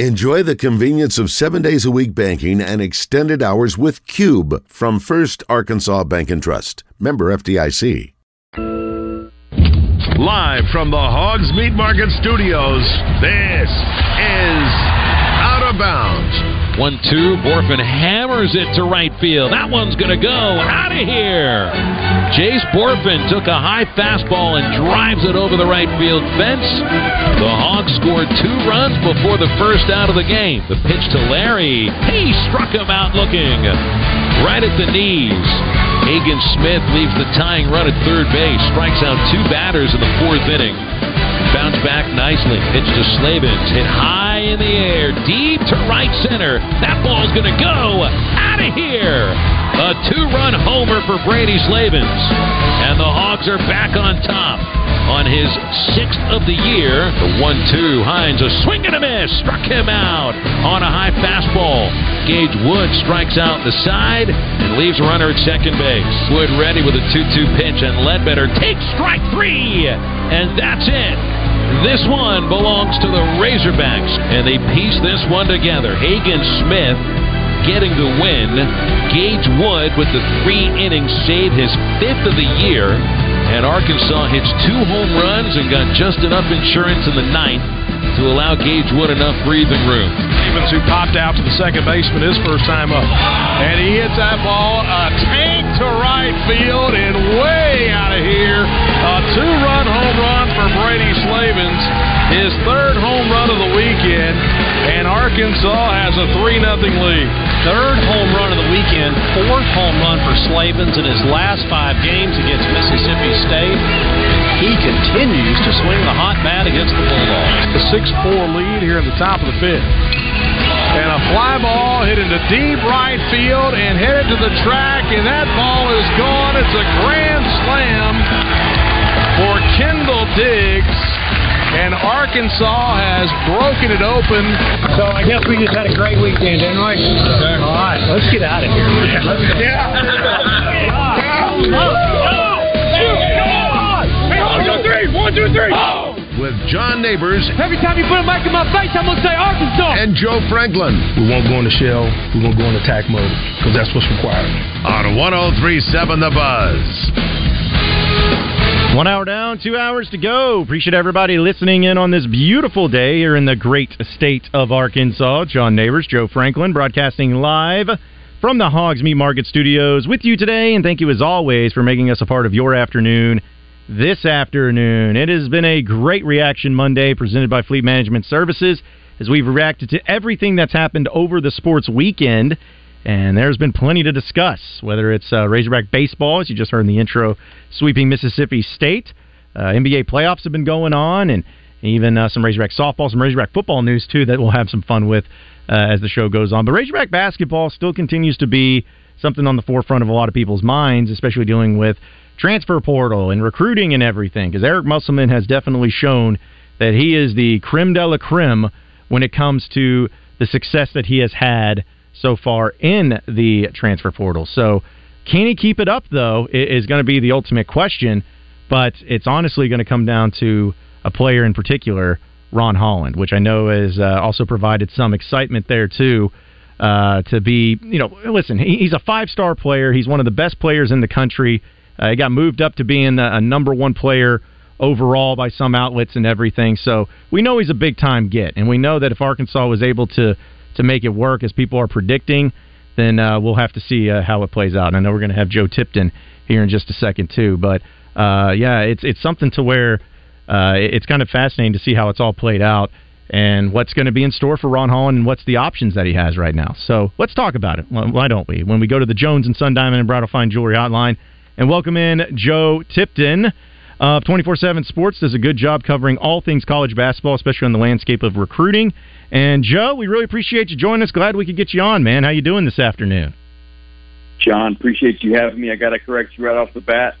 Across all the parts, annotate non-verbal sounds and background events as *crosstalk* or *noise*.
Enjoy the convenience of seven days a week banking and extended hours with Cube from First Arkansas Bank and Trust. Member FDIC. Live from the Hogs Meat Market Studios, this is Out of Bounds. One two. Bohrofen hammers it to right field. That one's going to go out of here. Jace Bohrofen took a high fastball and drives it over the right field fence. The Hogs scored two runs before the first out of the game. The pitch to Larry. He struck him out looking right at the knees. Hagen Smith leaves the tying run at third base, strikes out two batters in the fourth inning. Back nicely. Pitch to Slavens. Hit high in the air. Deep to right center. That ball's going to go out of here. A two run homer for Brady Slavens. And the Hogs are back on top on his sixth of the year. The 1 2. Hines, a swing and a miss. Struck him out on a high fastball. Gage Wood strikes out the side and leaves a runner at second base. Wood ready with a 2 2 pitch, and Ledbetter takes strike three. And that's it. This one belongs to the Razorbacks, and they piece this one together. Hagen Smith getting the win. Gage Wood with the three innings save, his fifth of the year. And Arkansas hits two home runs and got just enough insurance in the ninth to allow Gage Wood enough breathing room. Stevens, who popped out to the second baseman his first time up. And he hits that ball a tank to right field and way out of here. A two run run of the weekend. And Arkansas has a 3 0 lead. Third home run of the weekend, fourth home run for Slavens in his last five games against Mississippi State. He continues to swing the hot bat against the Bulldogs. The 6 4 lead here in the top of the fifth. And a fly ball hit into deep right field and headed to the track, and that ball is gone. It's a grand slam for Kendall Diggs. And Arkansas has broken it open. So I guess we just had a great weekend, didn't we? Okay. All right, let's get out of here. Yeah. Let's get One, two, three. With John Neighbors Every time you put a mic in my face, I'm going to say Arkansas. and Joe Franklin We won't go in the shell. We won't go in attack mode because that's what's required. on 1037 The Buzz. One hour down, two hours to go. Appreciate everybody listening in on this beautiful day here in the great state of Arkansas. John Neighbors, Joe Franklin, broadcasting live from the Hogs Meat Market Studios with you today. And thank you as always for making us a part of your afternoon this afternoon. It has been a great reaction Monday presented by Fleet Management Services as we've reacted to everything that's happened over the sports weekend. And there's been plenty to discuss, whether it's uh, Razorback baseball, as you just heard in the intro, sweeping Mississippi State. Uh, NBA playoffs have been going on, and even uh, some Razorback softball, some Razorback football news, too, that we'll have some fun with uh, as the show goes on. But Razorback basketball still continues to be something on the forefront of a lot of people's minds, especially dealing with transfer portal and recruiting and everything, because Eric Musselman has definitely shown that he is the creme de la creme when it comes to the success that he has had so far in the transfer portal. So, can he keep it up, though, is going to be the ultimate question. But it's honestly going to come down to a player in particular, Ron Holland, which I know has uh, also provided some excitement there, too. Uh, to be, you know, listen, he's a five star player. He's one of the best players in the country. Uh, he got moved up to being a, a number one player overall by some outlets and everything. So we know he's a big time get, and we know that if Arkansas was able to to make it work as people are predicting, then uh, we'll have to see uh, how it plays out. And I know we're going to have Joe Tipton here in just a second too, but uh, yeah, it's it's something to where uh, it's kind of fascinating to see how it's all played out and what's going to be in store for Ron Holland and what's the options that he has right now. So let's talk about it. Why don't we? When we go to the Jones and Son Diamond and Bridal Fine Jewelry Hotline and welcome in Joe Tipton of 24 7 Sports, does a good job covering all things college basketball, especially on the landscape of recruiting. And Joe, we really appreciate you joining us. Glad we could get you on, man. How you doing this afternoon? John, appreciate you having me. I got to correct you right off the bat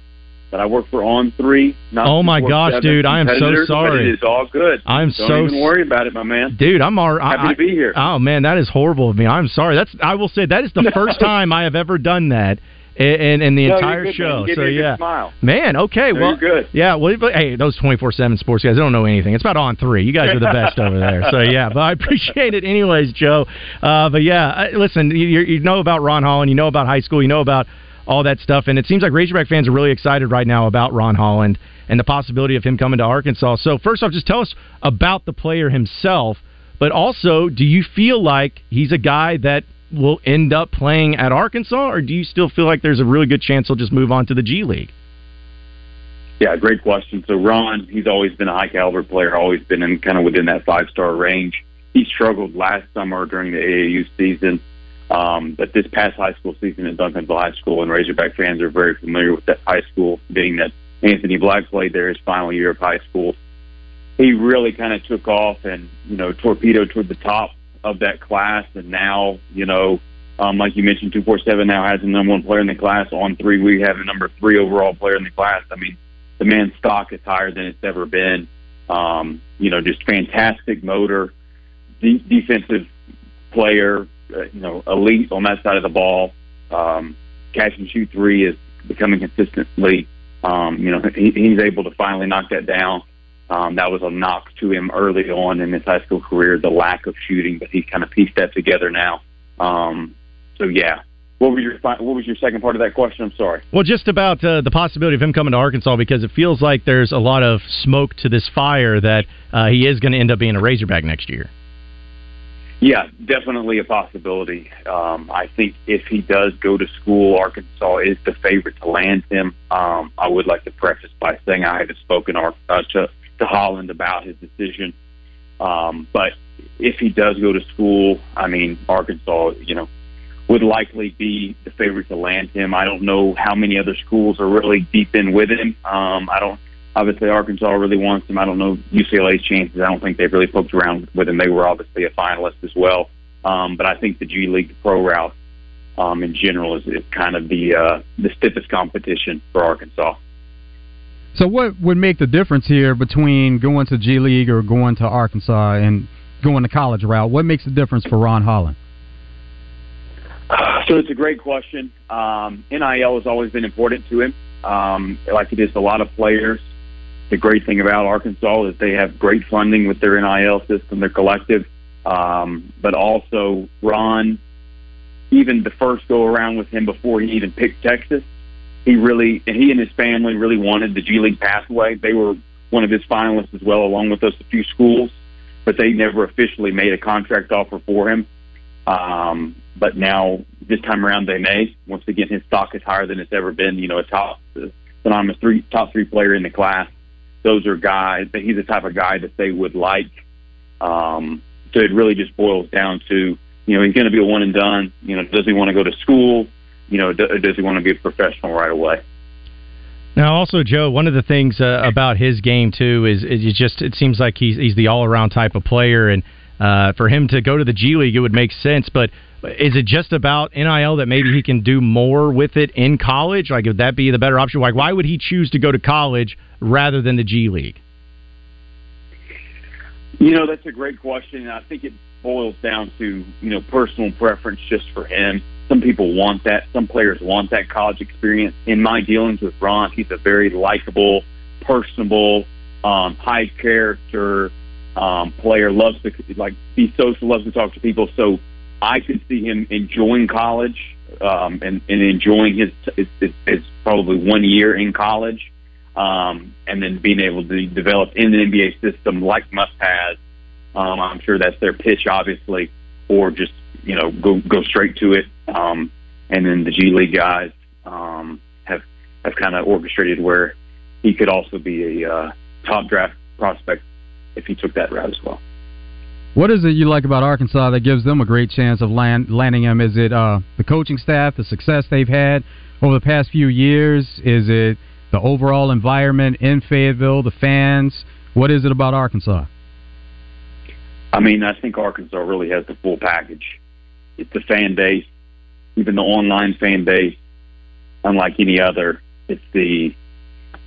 that I work for On Three. Not Oh, my gosh, dude, I am so sorry. It is all good. I'm sorry. Don't so even worry about it, my man. Dude, I'm all, I, Happy to be here. Oh man, that is horrible of me. I'm sorry. That's I will say that is the *laughs* first time I have ever done that. And, and the No, entire good, show. So me a good yeah, smile. man. Okay, No, well, you're good. yeah. Well, hey, those twenty four seven sports guys, they don't know anything. It's about on three. You guys are the best over there. So *laughs* yeah, but I appreciate it anyways, Joe. Uh, but yeah, uh, listen, you, you know about Ron Holland, you know about high school, you know about all that stuff, and it seems like Razorback fans are really excited right now about Ron Holland and the possibility of him coming to Arkansas. So first off, just tell us about the player himself. But also, do you feel like he's a guy that will end up playing at Arkansas, or do you still feel like there's a really good chance he'll just move on to the G League? Yeah, great question. So Ron, he's always been a high caliber player, always been in kind of within that five star range. He struggled last summer during the AAU season, um, but this past high school season at Duncanville High School, and Razorback fans are very familiar with that high school, being that Anthony Black played there his final year of high school. He really kind of took off and you know torpedoed toward the top of that class, and now you know um, like you mentioned, 247 now has the number one player in the class. On three, we have the number three overall player in the class. I mean, the man's stock is higher than it's ever been. Um, you know, just fantastic motor, de- defensive player, uh, you know, elite on that side of the ball. Um, catch and shoot three is becoming consistently, um, you know, he, he's able to finally knock that down. Um, that was a knock to him early on in his high school career, the lack of shooting, but he's kind of pieced that together now. Um, so yeah, what was your what was your second part of that question? I'm sorry. Well, just about uh, the possibility of him coming to Arkansas because it feels like there's a lot of smoke to this fire that uh, he is going to end up being a Razorback next year. Yeah, definitely a possibility. Um, I think if he does go to school, Arkansas is the favorite to land him. Um, I would like to preface by saying I haven't spoken or, uh, to to Holland about his decision, um, but if he does go to school, I mean Arkansas, you know, would likely be the favorite to land him. I don't know how many other schools are really deep in with him. Um, I don't. Obviously, Arkansas really wants him. I don't know UCLA's chances. I don't think they've really poked around with him. They were obviously a finalist as well. Um, but I think the G League Pro route um, in general is, is kind of the uh, the stiffest competition for Arkansas. So, what would make the difference here between going to G League or going to Arkansas and going the college route? What makes the difference for Ron Holland? So it's a great question. Um, NIL has always been important to him, um, like it is a lot of players. The great thing about Arkansas is they have great funding with their NIL system, their collective, um, but also Ron. Even the first go around with him before he even picked Texas, he really he and his family really wanted the G League pathway. They were one of his finalists as well, along with those a few schools, but they never officially made a contract offer for him. Um, but now this time around they may. Once again, his stock is higher than it's ever been. You know, a top synonymous three top three player in the class. Those are guys that he's the type of guy that they would like. Um, so it really just boils down to you know he's going to be a one and done. You know, does he want to go to school? You know, do, does he want to be a professional right away? Now, also, Joe, one of the things uh, about his game too is, is it just it seems like he's he's the all around type of player, and uh, for him to go to the G League, it would make sense. But is it just about NIL that maybe he can do more with it in college? Like, would that be the better option? Like, why would he choose to go to college rather than the G League? You know, that's a great question. And I think it boils down to, you know, personal preference just for him. Some people want that. Some players want that college experience. In my dealings with Ron, he's a very likable, personable, um, high character um, player. Loves to like be social, loves to talk to people. So I could see him enjoying college um, and, and enjoying his, his, his, his probably one year in college, um, and then being able to develop in the NBA system like Muss has. Um, I'm sure that's their pitch, obviously, or just you know go go straight to it. Um, and then the G League guys um, have have kind of orchestrated where he could also be a uh, top draft prospect if he took that route as well. What is it you like about Arkansas that gives them a great chance of land, landing him? Is it uh, the coaching staff, the success they've had over the past few years? Is it the overall environment in Fayetteville, the fans? What is it about Arkansas? I mean, I think Arkansas really has the full package. It's the fan base, even the online fan base, unlike any other. It's the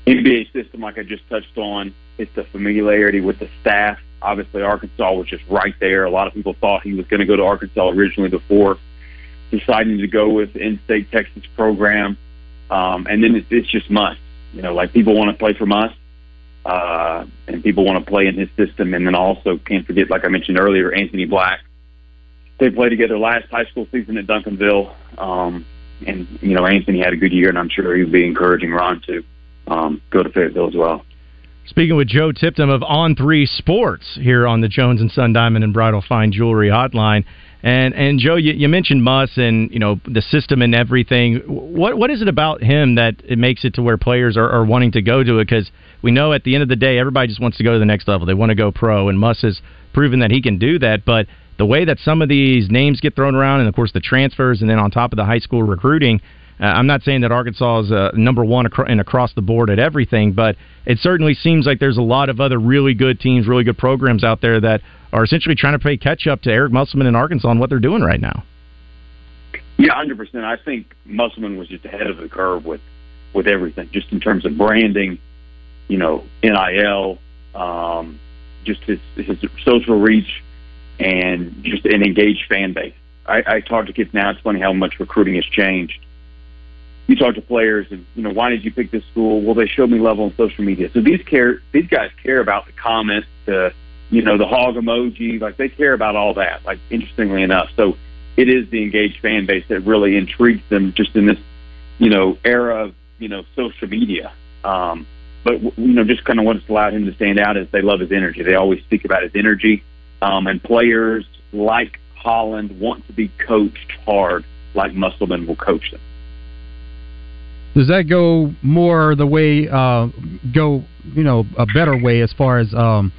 NBA system, like I just touched on. It's the familiarity with the staff. Obviously, Arkansas was just right there. A lot of people thought he was going to go to Arkansas originally before deciding to go with in-state Texas program, um, and then it's, it's just Muss. You know, like people want to play for Muss, uh, and people want to play in his system. And then also can't forget, like I mentioned earlier, Anthony Black. They played together last high school season at Duncanville, um, and you know Anthony had a good year, and I'm sure he'd be encouraging Ron to um, go to Fayetteville as well. Speaking with Joe Tipton of On Three Sports here on the Jones and Son Diamond and Bridal Fine Jewelry Hotline. And and Joe, you, you mentioned Muss and you know the system and everything. What what is it about him that it makes it to where players are, are wanting to go to it? Because we know at the end of the day, everybody just wants to go to the next level. They want to go pro, and Muss has proven that he can do that. But the way that some of these names get thrown around, and of course the transfers, and then on top of the high school recruiting, uh, I'm not saying that Arkansas is uh, number one acro- and across the board at everything, but it certainly seems like there's a lot of other really good teams, really good programs out there that are essentially trying to play catch up to Eric Musselman in Arkansas and what they're doing right now. Yeah, hundred percent. I think Musselman was just ahead of the curve with with everything, just in terms of branding, you know, NIL, um, just his his social reach, and just an engaged fan base. I, I talk to kids now. It's funny how much recruiting has changed you talk to players and you know why did you pick this school? Well, they showed me love on social media. So these care these guys care about the comments, the you know the hog emoji, like they care about all that. Like interestingly enough, so it is the engaged fan base that really intrigues them just in this you know era of you know social media. Um, but you know just kind of what's allowed him to stand out is they love his energy. They always speak about his energy, um, and players like Holland want to be coached hard, like Musselman will coach them. Does that go more the way uh, go you know a better way as far as um,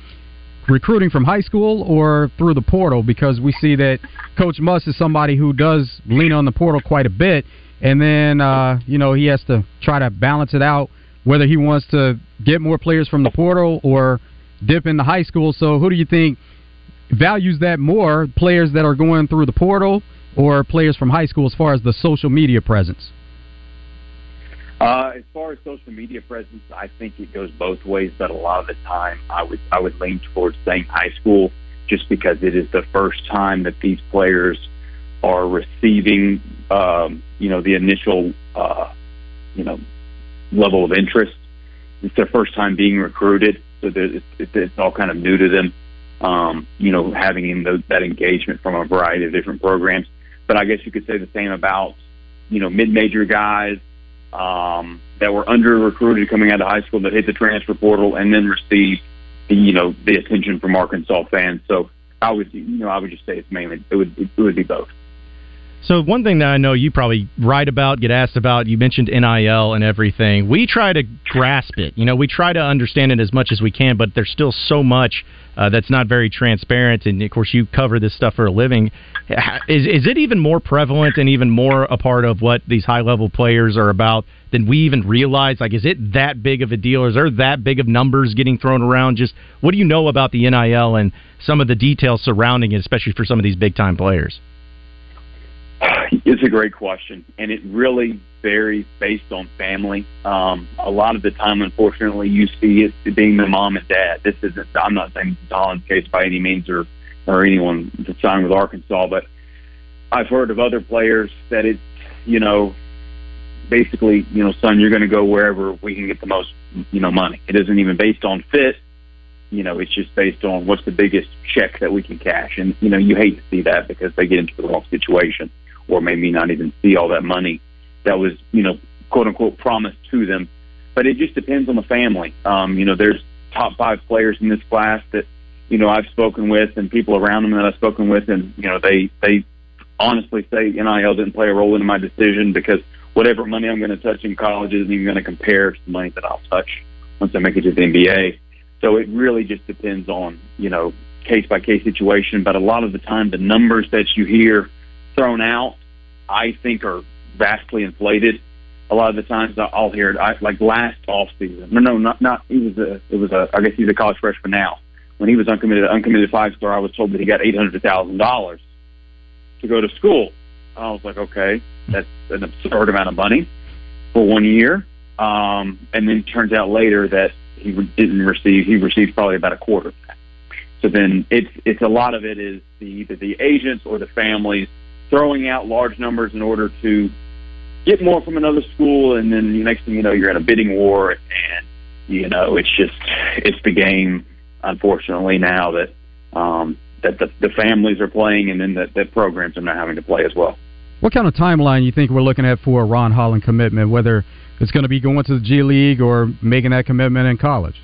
recruiting from high school or through the portal? Because we see that Coach Muss is somebody who does lean on the portal quite a bit, and then uh, you know he has to try to balance it out whether he wants to get more players from the portal or dip into high school. So who do you think values that more? Players that are going through the portal or players from high school as far as the social media presence? Uh, as far as social media presence, I think it goes both ways, but a lot of the time I would I would lean towards saying high school just because it is the first time that these players are receiving um, you know the initial uh, you know level of interest. It's their first time being recruited, so it's, it's all kind of new to them. Um, you know, having the, that engagement from a variety of different programs. But I guess you could say the same about you know mid-major guys um, that were under recruited coming out of high school that hit the transfer portal and then received the, you know the attention from Arkansas fans. So I would you know I would just say it's mainly it would it would be both. So one thing that I know you probably write about, get asked about, you mentioned NIL and everything. We try to grasp it. You know, we try to understand it as much as we can, but there's still so much uh, that's not very transparent. And of course, you cover this stuff for a living. Is is it even more prevalent and even more a part of what these high level players are about than we even realize? Like, is it that big of a deal? Is there that big of numbers getting thrown around? Just what do you know about the NIL and some of the details surrounding it, especially for some of these big time players? It's a great question, and it really varies based on family. Um, a lot of the time, unfortunately, you see it being the mom and dad. This isn't. I'm not saying Holland's case by any means, or or anyone to sign with Arkansas, but I've heard of other players that it's you know basically you know son you're going to go wherever we can get the most you know money. It isn't even based on fit. You know, it's just based on what's the biggest check that we can cash, and you know you hate to see that because they get into the wrong situation or maybe not even see all that money that was, you know, quote unquote promised to them. But it just depends on the family. Um, you know, there's top five players in this class that, you know, I've spoken with and people around them that I've spoken with and, you know, they, they honestly say NIL didn't play a role in my decision because whatever money I'm going to touch in college isn't even going to compare to the money that I'll touch once I make it to the NBA. So it really just depends on, you know, case by case situation. But a lot of the time, the numbers that you hear thrown out, I think are vastly inflated. A lot of the times I'll hear it. I, like last off season, no, no, not not. He was a. It was a. I guess he's a college freshman now. When he was uncommitted, uncommitted five star, I was told that he got eight hundred thousand dollars to go to school. I was like, okay, that's an absurd amount of money for one year. Um, and then it turns out later that he didn't receive. He received probably about a quarter of that. So then it's it's a lot of it is the either the agents or the families throwing out large numbers in order to get more from another school, and then the next thing you know, you're in a bidding war, and you know it's just it's the game. Unfortunately, now that um, that the, the families are playing, and then the, the programs are now having to play as well. What kind of timeline you think we're looking at for a Ron Holland commitment? Whether it's going to be going to the G League or making that commitment in college?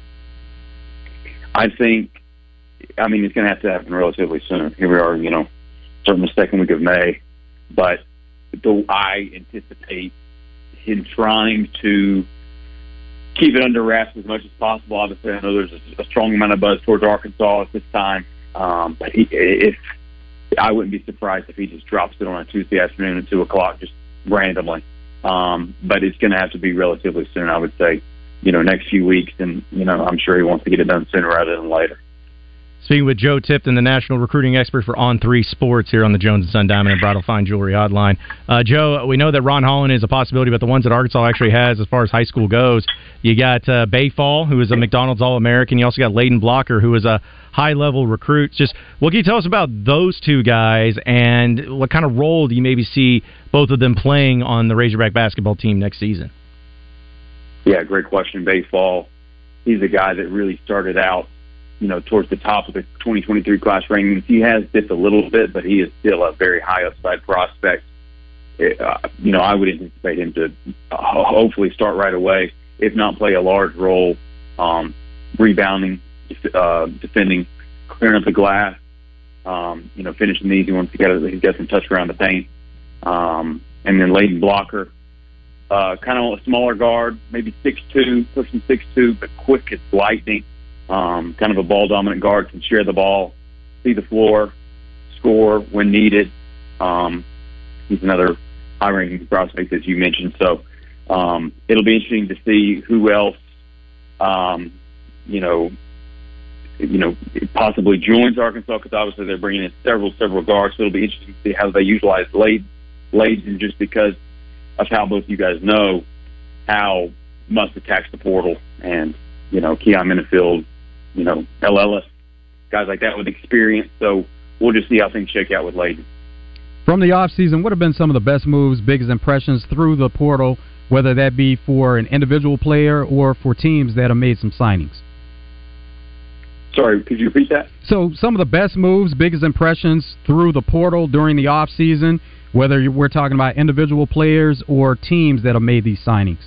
I think, I mean, it's going to have to happen relatively soon. Here we are, you know, the second week of May, but the, I anticipate him trying to keep it under wraps as much as possible. Obviously, I know there's a, a strong amount of buzz towards Arkansas at this time, um, but he, if I wouldn't be surprised if he just drops it on a Tuesday afternoon at two o'clock, just randomly. Um, but it's going to have to be relatively soon, I would say. You know, next few weeks, and you know, I'm sure he wants to get it done sooner rather than later. Speaking with Joe Tipton, the national recruiting expert for On Three Sports here on the Jones and Son Diamond and Bridal Fine Jewelry Hotline. Uh, Joe, we know that Ron Holland is a possibility, but the ones that Arkansas actually has as far as high school goes, you got uh, Baye Fall, who is a McDonald's All American. You also got Layden Blocker, who is a high level recruit. Just what can you tell us about those two guys, and what kind of role do you maybe see both of them playing on the Razorback basketball team next season? Yeah, great question. Baye Fall, he's a guy that really started out you know, towards the top of the 2023 class rankings. He has dipped a little bit, but he is still a very high upside prospect. Uh, you know, I would anticipate him to uh, hopefully start right away, if not play a large role, um, rebounding, uh, defending, clearing up the glass, um, you know, finishing the easy ones. He got he's got some touch around the paint, um, and then Layden Blocker, uh, kind of a smaller guard, maybe six two, pushing six two, but quick as lightning um, kind of a ball dominant guard, can share the ball, see the floor, score when needed. Um, he's another high ranking prospect, as you mentioned. So um, it'll be interesting to see who else, um, you know, you know, possibly joins Arkansas because obviously they're bringing in several, several guards. So it'll be interesting to see how they utilize Lade, and just because of how both you guys know how Muss attacks the portal and, you know, Keyon Menifield you know, Ellis, guys like that with experience. So we'll just see how things shake out with Layden. From the off season, what have been some of the best moves, biggest impressions through the portal, whether that be for an individual player or for teams that have made some signings? Sorry, could you repeat that? So, some of the best moves, biggest impressions through the portal during the off season, whether we're talking about individual players or teams that have made these signings.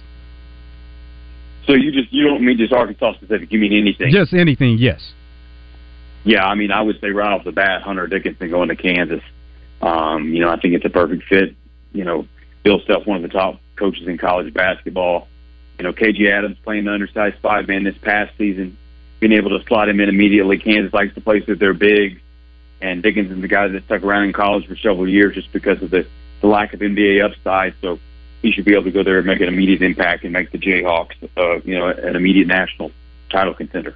So you just you don't mean just Arkansas specific. You mean anything? Just anything, yes. Yeah, I mean, I would say right off the bat, Hunter Dickinson going to Kansas. Um, you know, I think it's a perfect fit. You know, Bill Self, one of the top coaches in college basketball. You know, KJ Adams playing the undersized five man this past season, being able to slot him in immediately. Kansas likes to play with their big, and Dickinson's the guy that stuck around in college for several years just because of the, the lack of NBA upside. So he should be able to go there and make an immediate impact and make the Jayhawks, uh, you know, an immediate national title contender.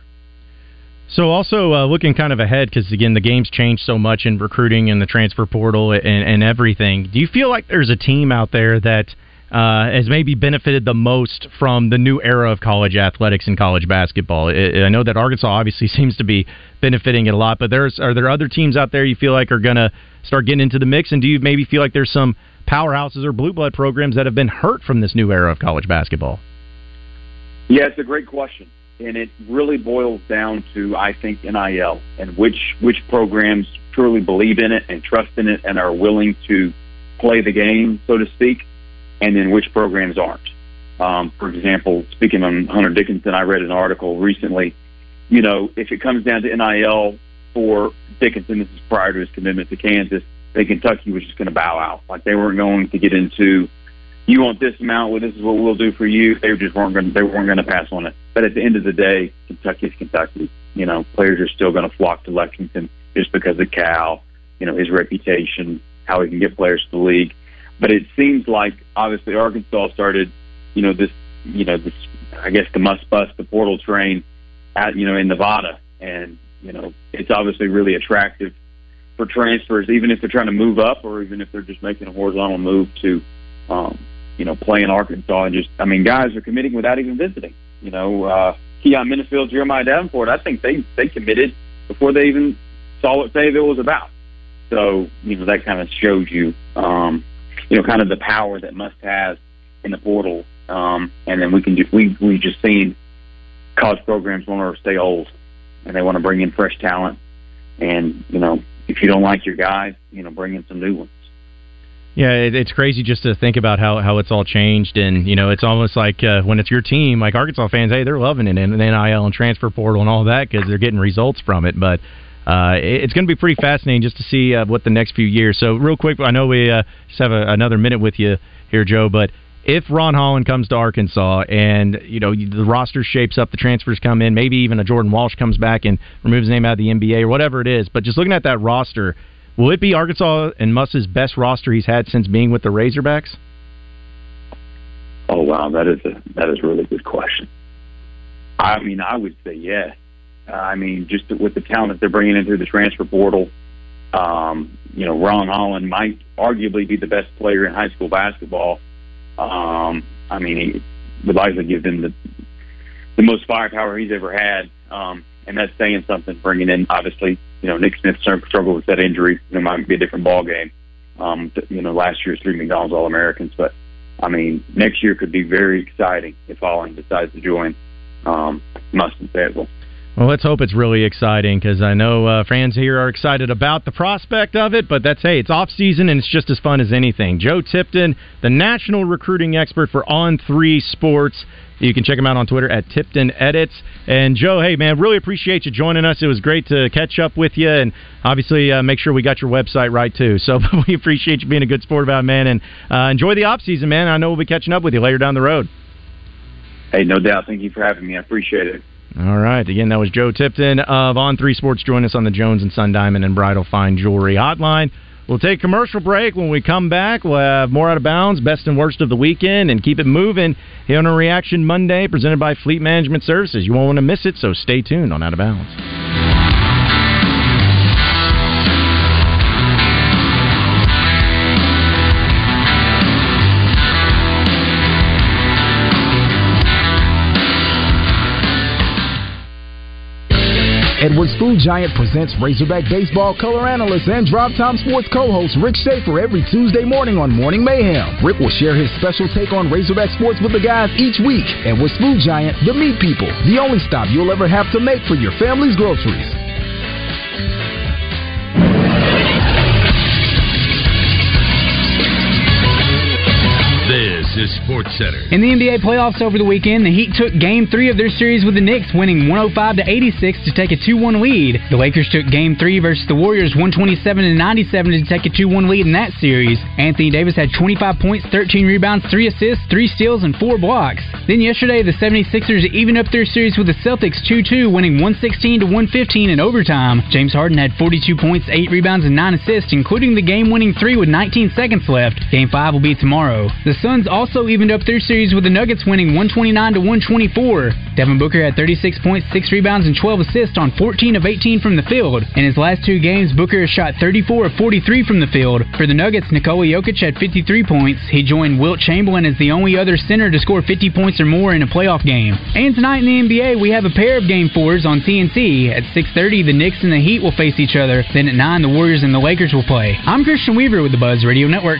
So also uh, looking kind of ahead because again the game's changed so much in recruiting and the transfer portal and, and everything. Do you feel like there's a team out there that uh, has maybe benefited the most from the new era of college athletics and college basketball? I, I know that Arkansas obviously *laughs* seems to be benefiting it a lot, but there's are there other teams out there you feel like are going to start getting into the mix? And do you maybe feel like there's some powerhouses or blue blood programs that have been hurt from this new era of college basketball? Yeah, it's a great question, and it really boils down to I think NIL and which which programs truly believe in it and trust in it and are willing to play the game, so to speak, and then which programs aren't. Um, for example, speaking on Hunter Dickinson, I read an article recently. You know, if it comes down to NIL for Dickinson, this is prior to his commitment to Kansas that Kentucky was just going to bow out. Like they weren't going to get into, you want this amount, well, this is what we'll do for you. They just weren't going. They weren't going to pass on it. But at the end of the day, Kentucky's Kentucky. You know, players are still going to flock to Lexington just because of Cal. You know, his reputation, how he can get players to the league. But it seems like obviously Arkansas started, you know, this, you know, this, I guess the Muss Bus the portal train, at you know in Nevada, and you know it's obviously really attractive for transfers, even if they're trying to move up or even if they're just making a horizontal move to, um, you know, play in Arkansas and just, I mean, guys are committing without even visiting. You know, uh, Keyon Menifield, Jeremiah Davenport, I think they they committed before they even saw what Fayetteville was about. So you know that kind of shows you, um, you know, kind of the power that Muss has in the portal. Um, and then we can just we we just seen college programs want to stay old, and they want to bring in fresh talent. And if you don't like your guys, you know, bring in some new ones. Yeah, it, it's crazy just to think about how, how it's all changed, and you know, it's almost like uh, when it's your team, like Arkansas fans, hey, they're loving it, and NIL and transfer portal and all that because they're getting results from it. But uh, it, it's going to be pretty fascinating just to see uh, what the next few years. So, real quick, I know we uh, just have a, another minute with you here, Joe, but if Ron Holland comes to Arkansas and you know the roster shapes up, the transfers come in, maybe even a Jordan Walsh comes back and removes his name out of the NBA or whatever it is. But just looking at that roster, will it be Arkansas and Muss's best roster he's had since being with the Razorbacks? Oh wow, that is a that is a really good question. I mean, I would say yes. Uh, I mean, just with the talent that they're bringing in through the transfer portal, um, you know, Ron Holland might arguably be the best player in high school basketball um, I mean, he would likely give them the the most firepower he's ever had, um, and that's saying something. Bringing in, obviously, you know, Nick Smith struggled with that injury. It might be a different ball game. Um, you know, last year's three McDonald's All Americans, but I mean, next year could be very exciting if Holland decides to join um, Mustang Fayetteville. Well, let's hope it's really exciting because I know uh, fans here are excited about the prospect of it. But that's hey, it's off season and it's just as fun as anything. Joe Tipton, the national recruiting expert for On Three Sports. You can check him out on Twitter at Tipton Edits. And Joe, hey man, really appreciate you joining us. It was great to catch up with you, and obviously uh, make sure we got your website right too. So *laughs* we appreciate you being a good sport about it, man, and uh, enjoy the off season, man. I know we'll be catching up with you later down the road. Hey, no doubt. Thank you for having me. I appreciate it. All right. Again, that was Joe Tipton of On Three Sports. Join us on the Jones and Son Diamond and Bridal Fine Jewelry Hotline. We'll take a commercial break. When we come back, we'll have more out of bounds, best and worst of the weekend, and keep it moving here on a Reaction Monday presented by Fleet Management Services. You won't want to miss it, so stay tuned on Out of Bounds. Edwards Food Giant presents Razorback Baseball color analyst and Drive Time Sports co-host Rick Schaefer every Tuesday morning on Morning Mayhem. Rick will share his special take on Razorback sports with the guys each week. Edwards Food Giant, the meat people, the only stop you'll ever have to make for your family's groceries. Sports Center. In the NBA playoffs over the weekend, the Heat took Game Three of their series with the Knicks, winning 105 to 86 to take a 2-1 lead. The Lakers took Game Three versus the Warriors, 127 to 97 to take a 2-1 lead in that series. Anthony Davis had 25 points, 13 rebounds, 3 assists, 3 steals, and 4 blocks. Then yesterday, the 76ers evened up their series with the Celtics 2-2, winning 116 to 115 in overtime. James Harden had 42 points, 8 rebounds, and 9 assists, including the game-winning three with 19 seconds left. Game 5 will be tomorrow. The Suns also evened up their series with the Nuggets winning 129 to 124. Devin Booker had 36 points, 6 rebounds, and 12 assists on 14 of 18 from the field. In his last two games, Booker has shot 34 of 43 from the field. For the Nuggets, Nikola Jokic had 53 points. He joined Wilt Chamberlain as the only other center to score 50 points or more in a playoff game. And tonight in the NBA, we have a pair of game fours on TNT. At 6:30, the Knicks and the Heat will face each other. Then at 9, the Warriors and the Lakers will play. I'm Christian Weaver with the Buzz Radio Network.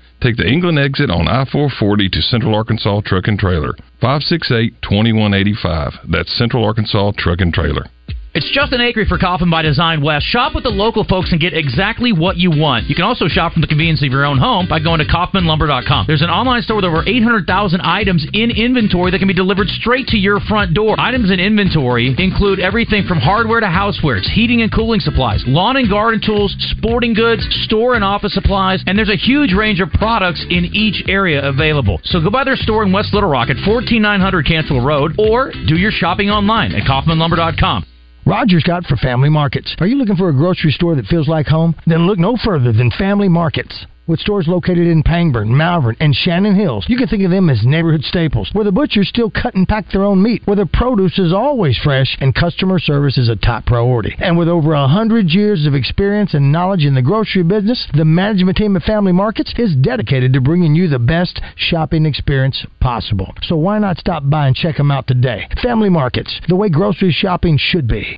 Take the England exit on I 440 to Central Arkansas Truck and Trailer. 568 2185. That's Central Arkansas Truck and Trailer. It's Justin Acre for Kaufman by Design West. Shop with the local folks and get exactly what you want. You can also shop from the convenience of your own home by going to KaufmanLumber.com. There's an online store with over 800,000 items in inventory that can be delivered straight to your front door. Items in inventory include everything from hardware to housewares, heating and cooling supplies, lawn and garden tools, sporting goods, store and office supplies, and there's a huge range of products in each area available. So go by their store in West Little Rock at 14900 Cantrell Road or do your shopping online at KaufmanLumber.com. Roger Scott for Family Markets. Are you looking for a grocery store that feels like home? Then look no further than Family Markets. With stores located in Pangburn, Malvern, and Shannon Hills, you can think of them as neighborhood staples, where the butchers still cut and pack their own meat, where the produce is always fresh, and customer service is a top priority. And with over a hundred years of experience and knowledge in the grocery business, the management team at Family Markets is dedicated to bringing you the best shopping experience possible. So why not stop by and check them out today? Family Markets, the way grocery shopping should be.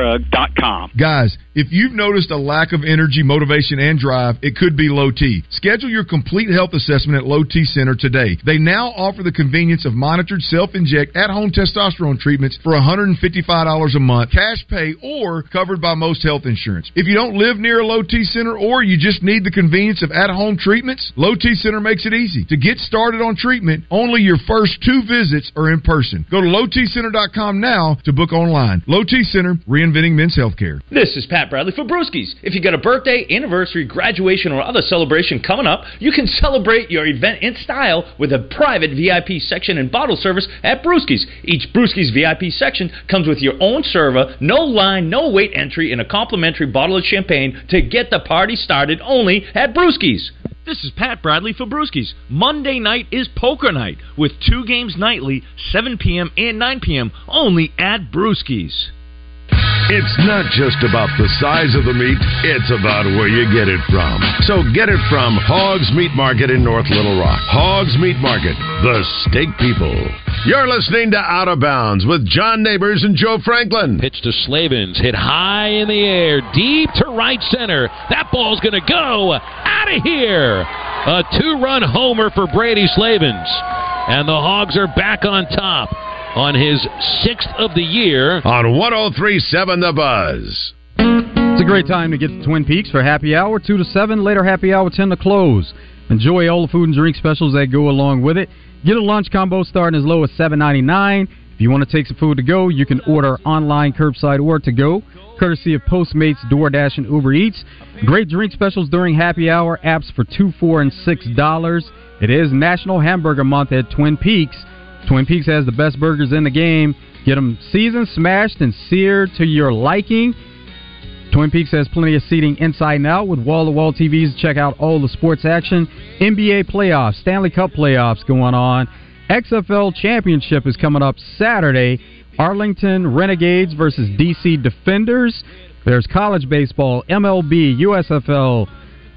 Guys, if you've noticed a lack of energy, motivation, and drive, it could be low T. Schedule your complete health assessment at Low T Center today. They now offer the convenience of monitored self-inject at-home testosterone treatments for $155 a month, cash pay, or covered by most health insurance. If you don't live near a Low T Center or you just need the convenience of at-home treatments, Low T Center makes it easy. To get started on treatment, only your first two visits are in person. Go to lowtcenter.com now to book online. Low T Center, reinventing men's healthcare. This is Pat Bradley for Brewskis. If you got a birthday, anniversary, graduation, or other celebration coming up, you can celebrate your event in style with a private VIP section and bottle service at Brewskis. Each Brewskis VIP section comes with your own server, no line, no wait entry, and a complimentary bottle of champagne to get the party started only at Brewskis. This is Pat Bradley for Brewskis. Monday night is poker night with two games nightly, 7 p.m. and 9 p.m. only at Brewskis. It's not just about the size of the meat, it's about where you get it from. So get it from Hogs Meat Market in North Little Rock. Hogs Meat Market, the steak people. You're listening to Out of Bounds with John Neighbors and Joe Franklin. Pitch to Slavens, hit high in the air, deep to right center. That ball's going to go out of here. A two run homer for Brady Slavens. And the Hogs are back on top on his sixth of the year on 1037 The Buzz. It's a great time to get to Twin Peaks for happy hour, 2 to 7. Later, happy hour, 10 to close. Enjoy all the food and drink specials that go along with it. Get a lunch combo starting as low as $7.99. If you want to take some food to go, you can order online, curbside, or to go, courtesy of Postmates, DoorDash, and Uber Eats. Great drink specials during happy hour, apps for 2 4 and $6. It is National Hamburger Month at Twin Peaks. Twin Peaks has the best burgers in the game. Get them seasoned, smashed, and seared to your liking. Twin Peaks has plenty of seating inside and out with wall to wall TVs to check out all the sports action. NBA playoffs, Stanley Cup playoffs going on. XFL Championship is coming up Saturday. Arlington Renegades versus DC Defenders. There's college baseball, MLB, USFL.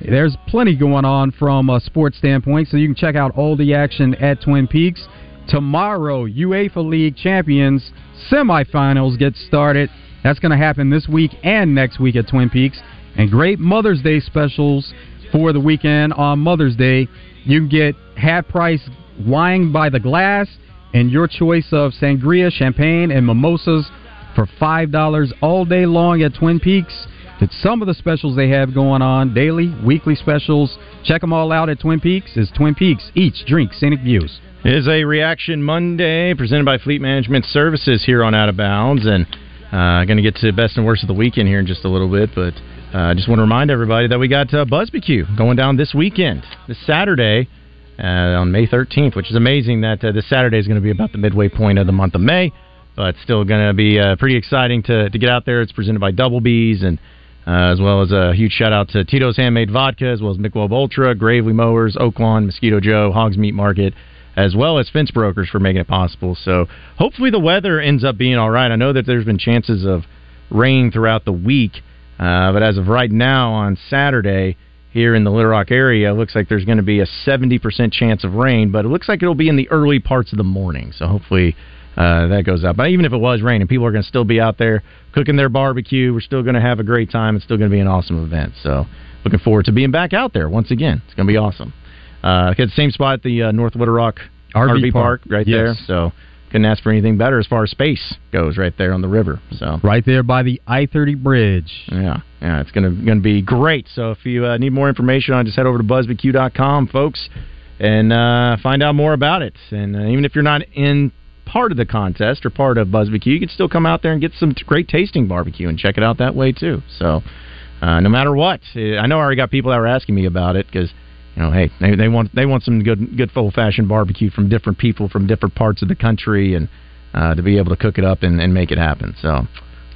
There's plenty going on from a sports standpoint, so you can check out all the action at Twin Peaks. Tomorrow, UEFA League Champions semifinals get started. That's going to happen this week and next week at Twin Peaks. And great Mother's Day specials for the weekend on Mother's Day. You can get half price wine by the glass and your choice of sangria, champagne, and mimosas for $5 all day long at Twin Peaks. It's some of the specials they have going on daily, weekly specials. Check them all out at Twin Peaks. Is Twin Peaks Each Drink Scenic Views. It is a Reaction Monday presented by Fleet Management Services here on Out of Bounds. And uh, going to get to best and worst of the weekend here in just a little bit. But I uh, just want to remind everybody that we got uh, BuzzBQ going down this weekend, this Saturday. Uh, on May 13th, which is amazing that uh, this Saturday is going to be about the midway point of the month of May, but still going to be uh, pretty exciting to, to get out there. It's presented by Double B's and uh, as well as a huge shout out to Tito's Handmade Vodka, as well as Michelob Ultra, Gravely Mowers, Oaklawn, Mosquito Joe, Hogs Meat Market, as well as Fence Brokers for making it possible. So hopefully the weather ends up being all right. I know that there's been chances of rain throughout the week, uh, but as of right now on Saturday here in the Little Rock area, it looks like there's going to be a 70% chance of rain, but it looks like it'll be in the early parts of the morning. So hopefully uh, that goes out. But even if it was raining, people are going to still be out there cooking their barbecue. We're still going to have a great time. It's still going to be an awesome event. So looking forward to being back out there once again. It's going to be awesome. Uh, at the same spot, the uh, North Little Rock RV, RV Park, Park, right yes. there. So couldn't ask for anything better as far as space goes, right there on the river. So right there by the I thirty bridge. Yeah, yeah, it's gonna gonna be great. So if you uh, need more information on, it, just head over to buzzbq.com, folks, and uh, find out more about it. And uh, even if you're not in part of the contest or part of BuzzBQ, you can still come out there and get some great tasting barbecue and check it out that way too. So uh, no matter what, I know I already got people that were asking me about it because you know, hey, they, they want they want some good good old fashioned barbecue from different people from different parts of the country, and uh, to be able to cook it up and, and make it happen. So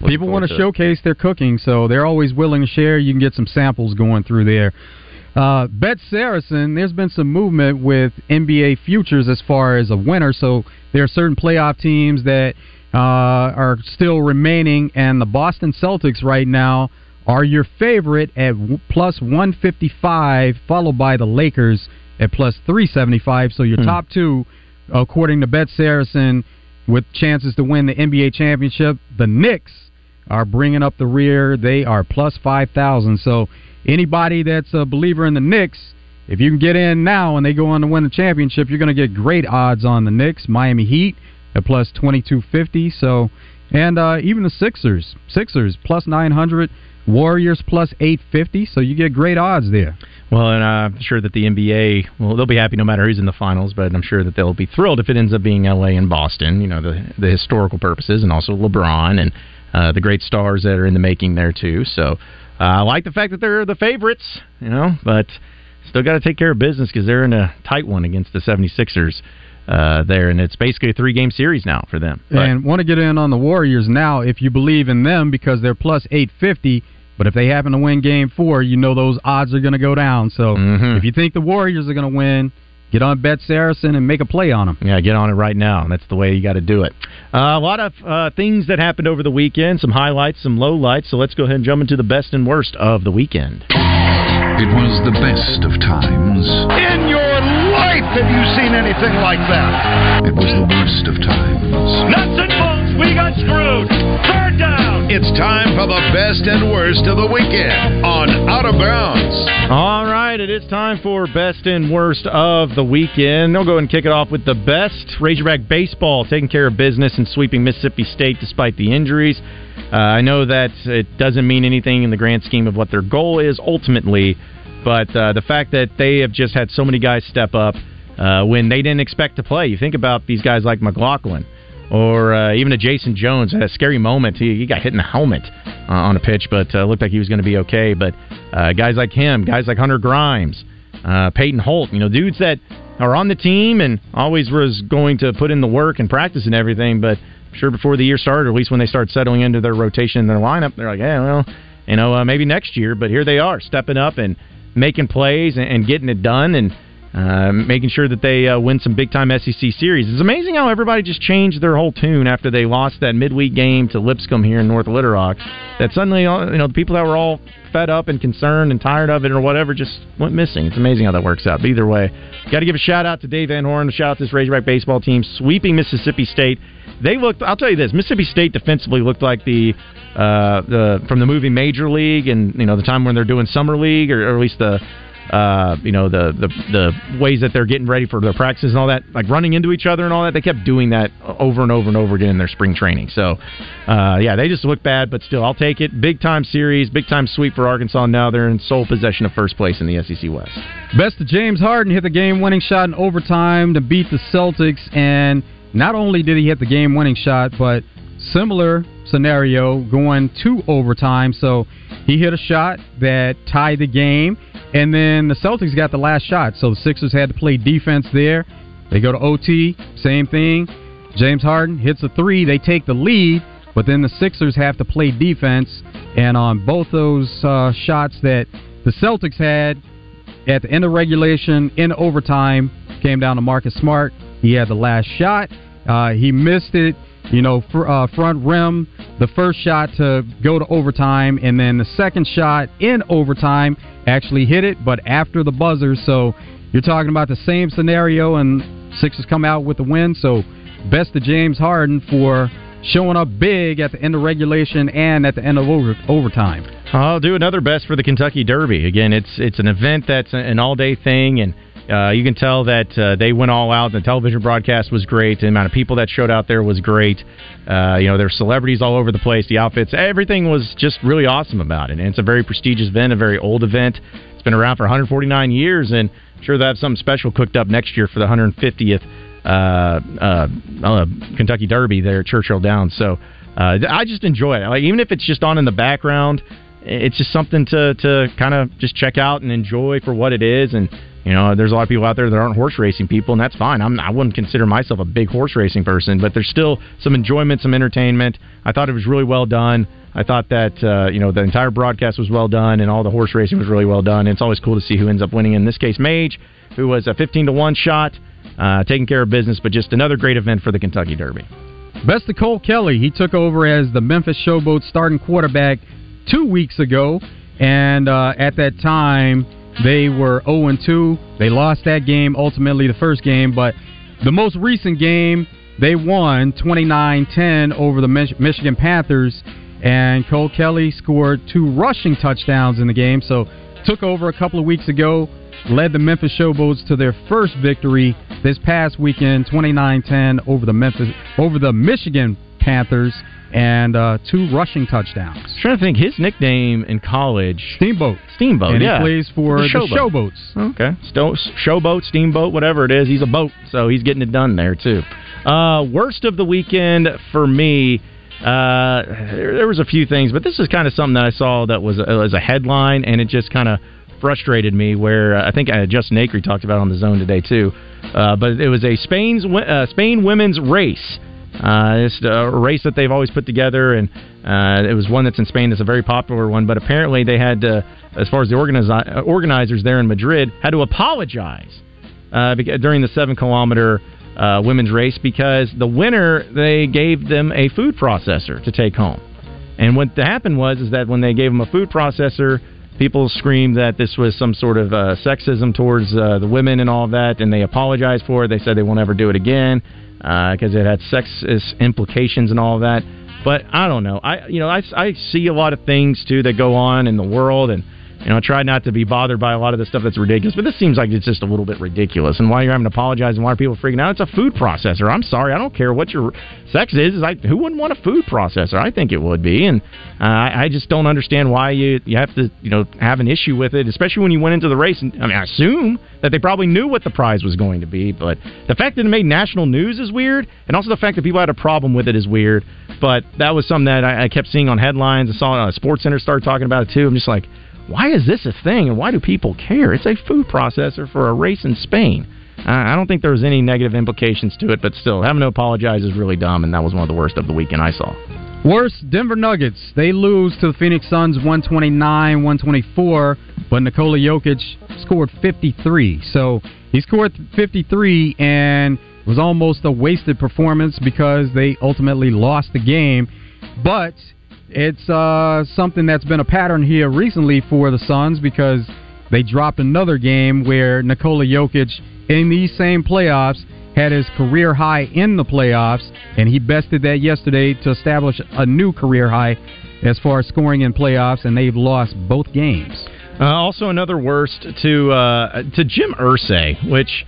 people want to, to showcase their cooking, so they're always willing to share. You can get some samples going through there. Uh, Bet Saracen, there's been some movement with NBA futures as far as a winner. So there are certain playoff teams that uh, are still remaining, and the Boston Celtics right now are your favorite at plus 155, followed by the Lakers at plus 375. So your hmm. top two, according to Bet Saracen, with chances to win the NBA championship, the Knicks are bringing up the rear. They are plus 5,000. So anybody that's a believer in the Knicks, if you can get in now and they go on to win the championship, you're going to get great odds on the Knicks. Miami Heat at plus 2250. So, and uh, even the Sixers, Sixers plus 900. Warriors plus 850, so you get great odds there. Well, and I'm sure that the NBA, well, they'll be happy no matter who's in the finals, but I'm sure that they'll be thrilled if it ends up being LA and Boston, you know, the, the historical purposes, and also LeBron and uh, the great stars that are in the making there, too. So I like the fact that they're the favorites, you know, but still got to take care of business because they're in a tight one against the 76ers. Uh, there, and it's basically a three game series now for them. But, and want to get in on the Warriors now if you believe in them because they're plus 850 but if they happen to win Game Four, you know those odds are going to go down. So mm-hmm. if you think the Warriors are going to win, get on Bet Saracen and make a play on them. Yeah, get on it right now. That's the way you got to do it. Uh, a lot of uh, things that happened over the weekend, some highlights, some lowlights. So let's go ahead and jump into the best and worst of the weekend. It was the best of times. In your life, have you seen anything like that? It was the worst of times. Nuts and bolts, we got screwed. Third down. It's time for the best and worst of the weekend on Out of Bounds. All right, it is time for best and worst of the weekend. I'll go and kick it off with the best. Razorback baseball taking care of business and sweeping Mississippi State despite the injuries. Uh, I know that it doesn't mean anything in the grand scheme of what their goal is ultimately, but uh, the fact that they have just had so many guys step up uh, when they didn't expect to play. You think about these guys like McLaughlin or uh, even a Jason Jones had a scary moment. He, he got hit in the helmet uh, on a pitch, but uh, looked like he was going to be okay. But uh, guys like him, guys like Hunter Grimes, uh, Peyton Holt, you know, dudes that are on the team and always was going to put in the work and practice and everything. But I'm sure before the year started, or at least when they start settling into their rotation and their lineup, they're like, yeah, well, you know, uh, maybe next year. But here they are, stepping up and making plays and, and getting it done and uh, making sure that they uh, win some big time SEC series. It's amazing how everybody just changed their whole tune after they lost that midweek game to Lipscomb here in North Little Rock. That suddenly, uh, you know, the people that were all fed up and concerned and tired of it or whatever just went missing. It's amazing how that works out. But either way, got to give a shout out to Dave Van Horn, shout out to this Razorback baseball team sweeping Mississippi State. They looked. I'll tell you this: Mississippi State defensively looked like the uh, the from the movie Major League, and you know the time when they're doing summer league, or, or at least the uh, you know the, the the ways that they're getting ready for their practices and all that, like running into each other and all that. They kept doing that over and over and over again in their spring training. So, uh, yeah, they just look bad, but still, I'll take it. Big time series, big time sweep for Arkansas. Now they're in sole possession of first place in the SEC West. Best of James Harden hit the game-winning shot in overtime to beat the Celtics, and not only did he hit the game-winning shot, but similar scenario going to overtime. So he hit a shot that tied the game, and then the Celtics got the last shot. So the Sixers had to play defense there. They go to OT, same thing. James Harden hits a three. They take the lead, but then the Sixers have to play defense. And on both those uh, shots that the Celtics had at the end of regulation, in overtime, came down to Marcus Smart. He had the last shot. Uh, he missed it you know, fr- uh, front rim, the first shot to go to overtime, and then the second shot in overtime actually hit it, but after the buzzer. So you're talking about the same scenario, and Sixers come out with the win. So best to James Harden for showing up big at the end of regulation and at the end of over- overtime. I'll do another best for the Kentucky Derby. Again, it's it's an event that's an all day thing, and Uh, you can tell that uh, they went all out. The television broadcast was great. The amount of people that showed out there was great. Uh, you know, there's celebrities all over the place. The outfits, everything was just really awesome about it. And it's a very prestigious event, a very old event. It's been around for 149 years, and I'm sure they have something special cooked up next year for the 150th uh, uh, uh, Kentucky Derby there at Churchill Downs. So I just enjoy it. Like even if it's just on in the background, it's just something to to kind of just check out and enjoy for what it is. And you know, there's a lot of people out there that aren't horse racing people, and that's fine. I'm, I wouldn't consider myself a big horse racing person, but there's still some enjoyment, some entertainment. I thought it was really well done. I thought that uh, you know the entire broadcast was well done, and all the horse racing was really well done. And it's always cool to see who ends up winning. In this case, Mage, who was a 15 to one shot, uh, taking care of business, but just another great event for the Kentucky Derby. Best of Cole Kelly. He took over as the Memphis Showboat starting quarterback two weeks ago, and uh, at that time they were 0 2. They lost that game ultimately the first game, but the most recent game they won 29-10 over the Mich- Michigan Panthers, and Cole Kelly scored two rushing touchdowns in the game. So took over a couple of weeks ago, led the Memphis Showboats to their first victory this past weekend, 29-10 over the Memphis over the Michigan Panthers and uh, two rushing touchdowns. I'm trying to think, his nickname in college, Steamboat. Steamboat. And yeah. he plays for the, Showboat. Showboats. Okay, Sto- showboat, steamboat, whatever it is, he's a boat, so he's getting it done there too. Uh, worst of the weekend for me. Uh, there, there was a few things, but this is kind of something that I saw that was a, was a headline, and it just kind of frustrated me. Where uh, I think uh, Justin Acree talked about on the zone today too. Uh, but it was a Spain's uh, Spain women's race. Uh, it's a race that they've always put together, and uh, it was one that's in Spain. It's a very popular one, but apparently they had, to, as far as the organizi- organizers there in Madrid, had to apologize uh, during the seven kilometer uh, women's race because the winner they gave them a food processor to take home. And what happened was is that when they gave them a food processor, people screamed that this was some sort of uh, sexism towards uh, the women and all that, and they apologized for it. They said they won't ever do it again Uh, because it had sexist implications and all of that. But I don't know. I you know I, I see a lot of things too that go on in the world and. You know, try not to be bothered by a lot of the stuff that's ridiculous, but this seems like it's just a little bit ridiculous. And why you're having to apologize and why are people freaking out? It's a food processor. I'm sorry, I don't care what your sex is. Is like who wouldn't want a food processor? I think it would be, and uh, I, I just don't understand why you you have to you know have an issue with it, especially when you went into the race. And I mean, I assume that they probably knew what the prize was going to be, but the fact that it made national news is weird, and also the fact that people had a problem with it is weird. But that was something that I, I kept seeing on headlines. I saw uh, SportsCenter start talking about it too. I'm just like why is this a thing and why do people care? It's a food processor for a race in Spain. I don't think there was any negative implications to it, but still, having to apologize is really dumb, and that was one of the worst of the weekend I saw. Worst, Denver Nuggets. They lose to the Phoenix Suns 129 124, but Nikola Jokic scored 53. So he scored 53 and was almost a wasted performance because they ultimately lost the game. But it's uh, something that's been a pattern here recently for the Suns because they dropped another game where Nikola Jokic in these same playoffs had his career high in the playoffs, and he bested that yesterday to establish a new career high as far as scoring in playoffs, and they've lost both games. Uh, also, another worst to uh, to Jim Irsay, which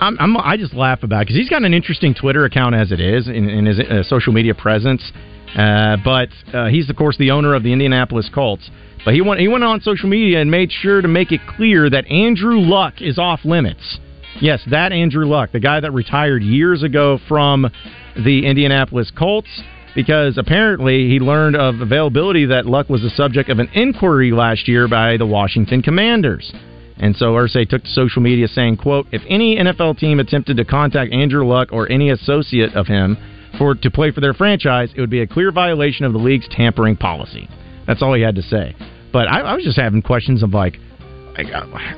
I'm, I'm, i just laugh about because he's got an interesting Twitter account as it is in, in his uh, social media presence. Uh, but uh, he's, of course, the owner of the Indianapolis Colts. But he went, he went on social media and made sure to make it clear that Andrew Luck is off limits. Yes, that Andrew Luck, the guy that retired years ago from the Indianapolis Colts, because apparently he learned of availability that Luck was the subject of an inquiry last year by the Washington Commanders. And so Irsay took to social media saying, quote, if any NFL team attempted to contact Andrew Luck or any associate of him for to play for their franchise, it would be a clear violation of the league's tampering policy. That's all he had to say. But I, I was just having questions of like, I,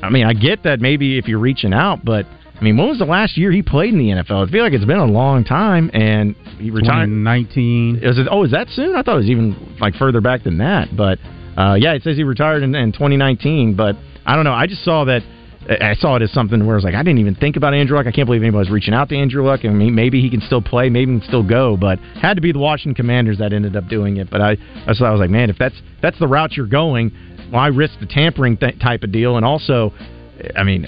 I mean, I get that maybe if you're reaching out, but I mean, when was the last year he played in the NFL? I feel like it's been a long time, and he retired. Nineteen. Is it? Oh, is that soon? I thought it was even like further back than that. But uh, yeah, it says he retired in, in 2019. But I don't know. I just saw that. I saw it as something where I was like, I didn't even think about Andrew Luck. I can't believe anybody's reaching out to Andrew Luck. I mean, maybe he can still play, maybe he can still go, but had to be the Washington Commanders that ended up doing it. But I, I was like, man, if that's that's the route you're going, why risk the tampering th- type of deal? And also, I mean,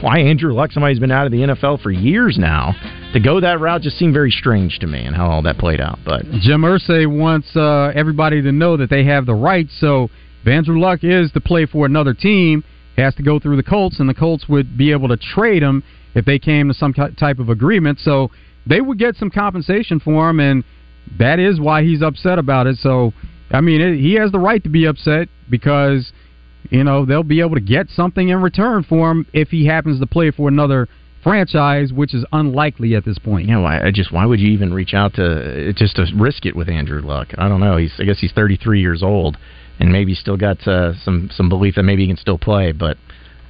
why Andrew Luck, somebody's been out of the NFL for years now, to go that route just seemed very strange to me and how all that played out. But Jim Irsay wants uh, everybody to know that they have the right. So if Andrew Luck is to play for another team, has to go through the Colts, and the Colts would be able to trade him if they came to some type of agreement. So they would get some compensation for him, and that is why he's upset about it. So, I mean, it, he has the right to be upset because you know they'll be able to get something in return for him if he happens to play for another franchise, which is unlikely at this point. Yeah, why? I just why would you even reach out to just to risk it with Andrew Luck? I don't know. He's I guess he's 33 years old and maybe still got uh, some some belief that maybe he can still play. But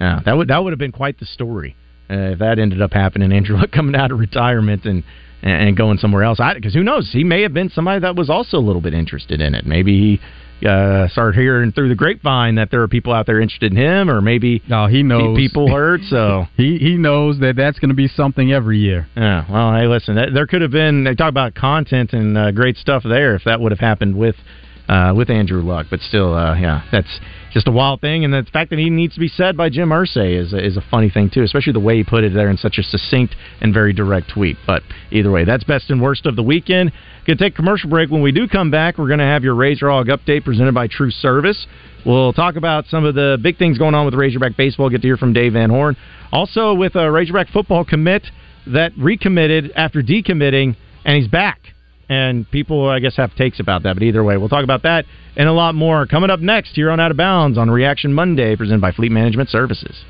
uh, that would that would have been quite the story uh, if that ended up happening. Andrew *laughs* Luck coming out of retirement and and going somewhere else. Because who knows? He may have been somebody that was also a little bit interested in it. Maybe he uh, started hearing through the grapevine that there are people out there interested in him, or maybe no, he knows people heard. So *laughs* he he knows that that's going to be something every year. Yeah. Well, hey, listen, that, there could have been. They talk about content and uh, great stuff there. If that would have happened with uh, with Andrew Luck, but still, uh, yeah, that's just a wild thing. And the fact that he needs to be said by Jim Irsay is is a funny thing too, especially the way he put it there in such a succinct and very direct tweet. But either way, that's best and worst of the weekend. To take a commercial break. When we do come back, we're to have your Razor Hog update presented by True Service. We'll talk about some of the big things going on with Razorback baseball. Get to hear from Dave Van Horn. Also, with a Razorback football commit that recommitted after decommitting, and he's back. And people, I guess, have takes about that. But either way, we'll talk about that and a lot more coming up next here on Out of Bounds on Reaction Monday, presented by Fleet Management Services.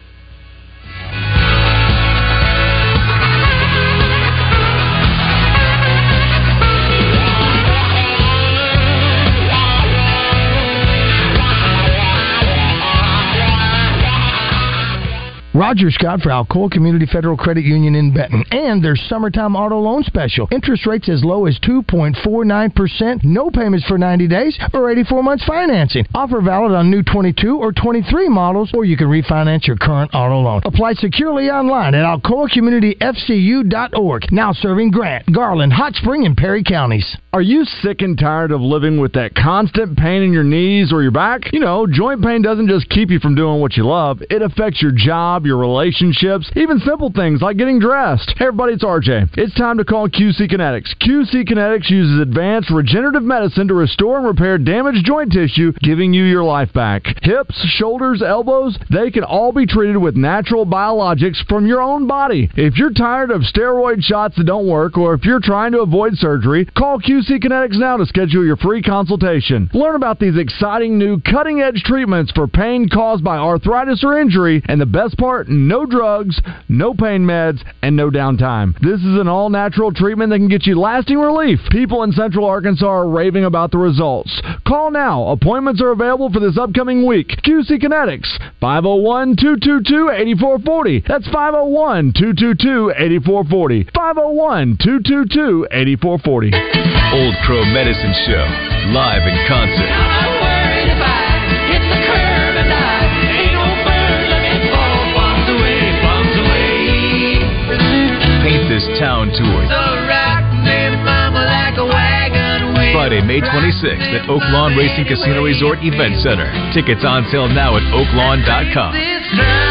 Roger Scott for Alcoa Community Federal Credit Union in Benton and their summertime auto loan special. Interest rates as low as 2.49%, no payments for 90 days, or 84 months financing. Offer valid on new 22 or 23 models, or you can refinance your current auto loan. Apply securely online at alcoacommunityfcu.org. Now serving Grant, Garland, Hot Spring, and Perry counties. Are you sick and tired of living with that constant pain in your knees or your back? You know, joint pain doesn't just keep you from doing what you love, it affects your job, your relationships, even simple things like getting dressed. Hey everybody, it's RJ. It's time to call QC Kinetics. QC Kinetics uses advanced regenerative medicine to restore and repair damaged joint tissue, giving you your life back. Hips, shoulders, elbows, they can all be treated with natural biologics from your own body. If you're tired of steroid shots that don't work, or if you're trying to avoid surgery, call QC Kinetics now to schedule your free consultation. Learn about these exciting new cutting edge treatments for pain caused by arthritis or injury, and the best part no drugs, no pain meds, and no downtime. This is an all natural treatment that can get you lasting relief. People in Central Arkansas are raving about the results. Call now. Appointments are available for this upcoming week. QC Kinetics, 501 222 8440. That's 501 222 8440. 501 222 8440. Old Crow Medicine Show, live in concert. Town Tour. Friday, May 26th at Oak Lawn Racing Casino Resort Event Center. Tickets on sale now at oaklawn.com.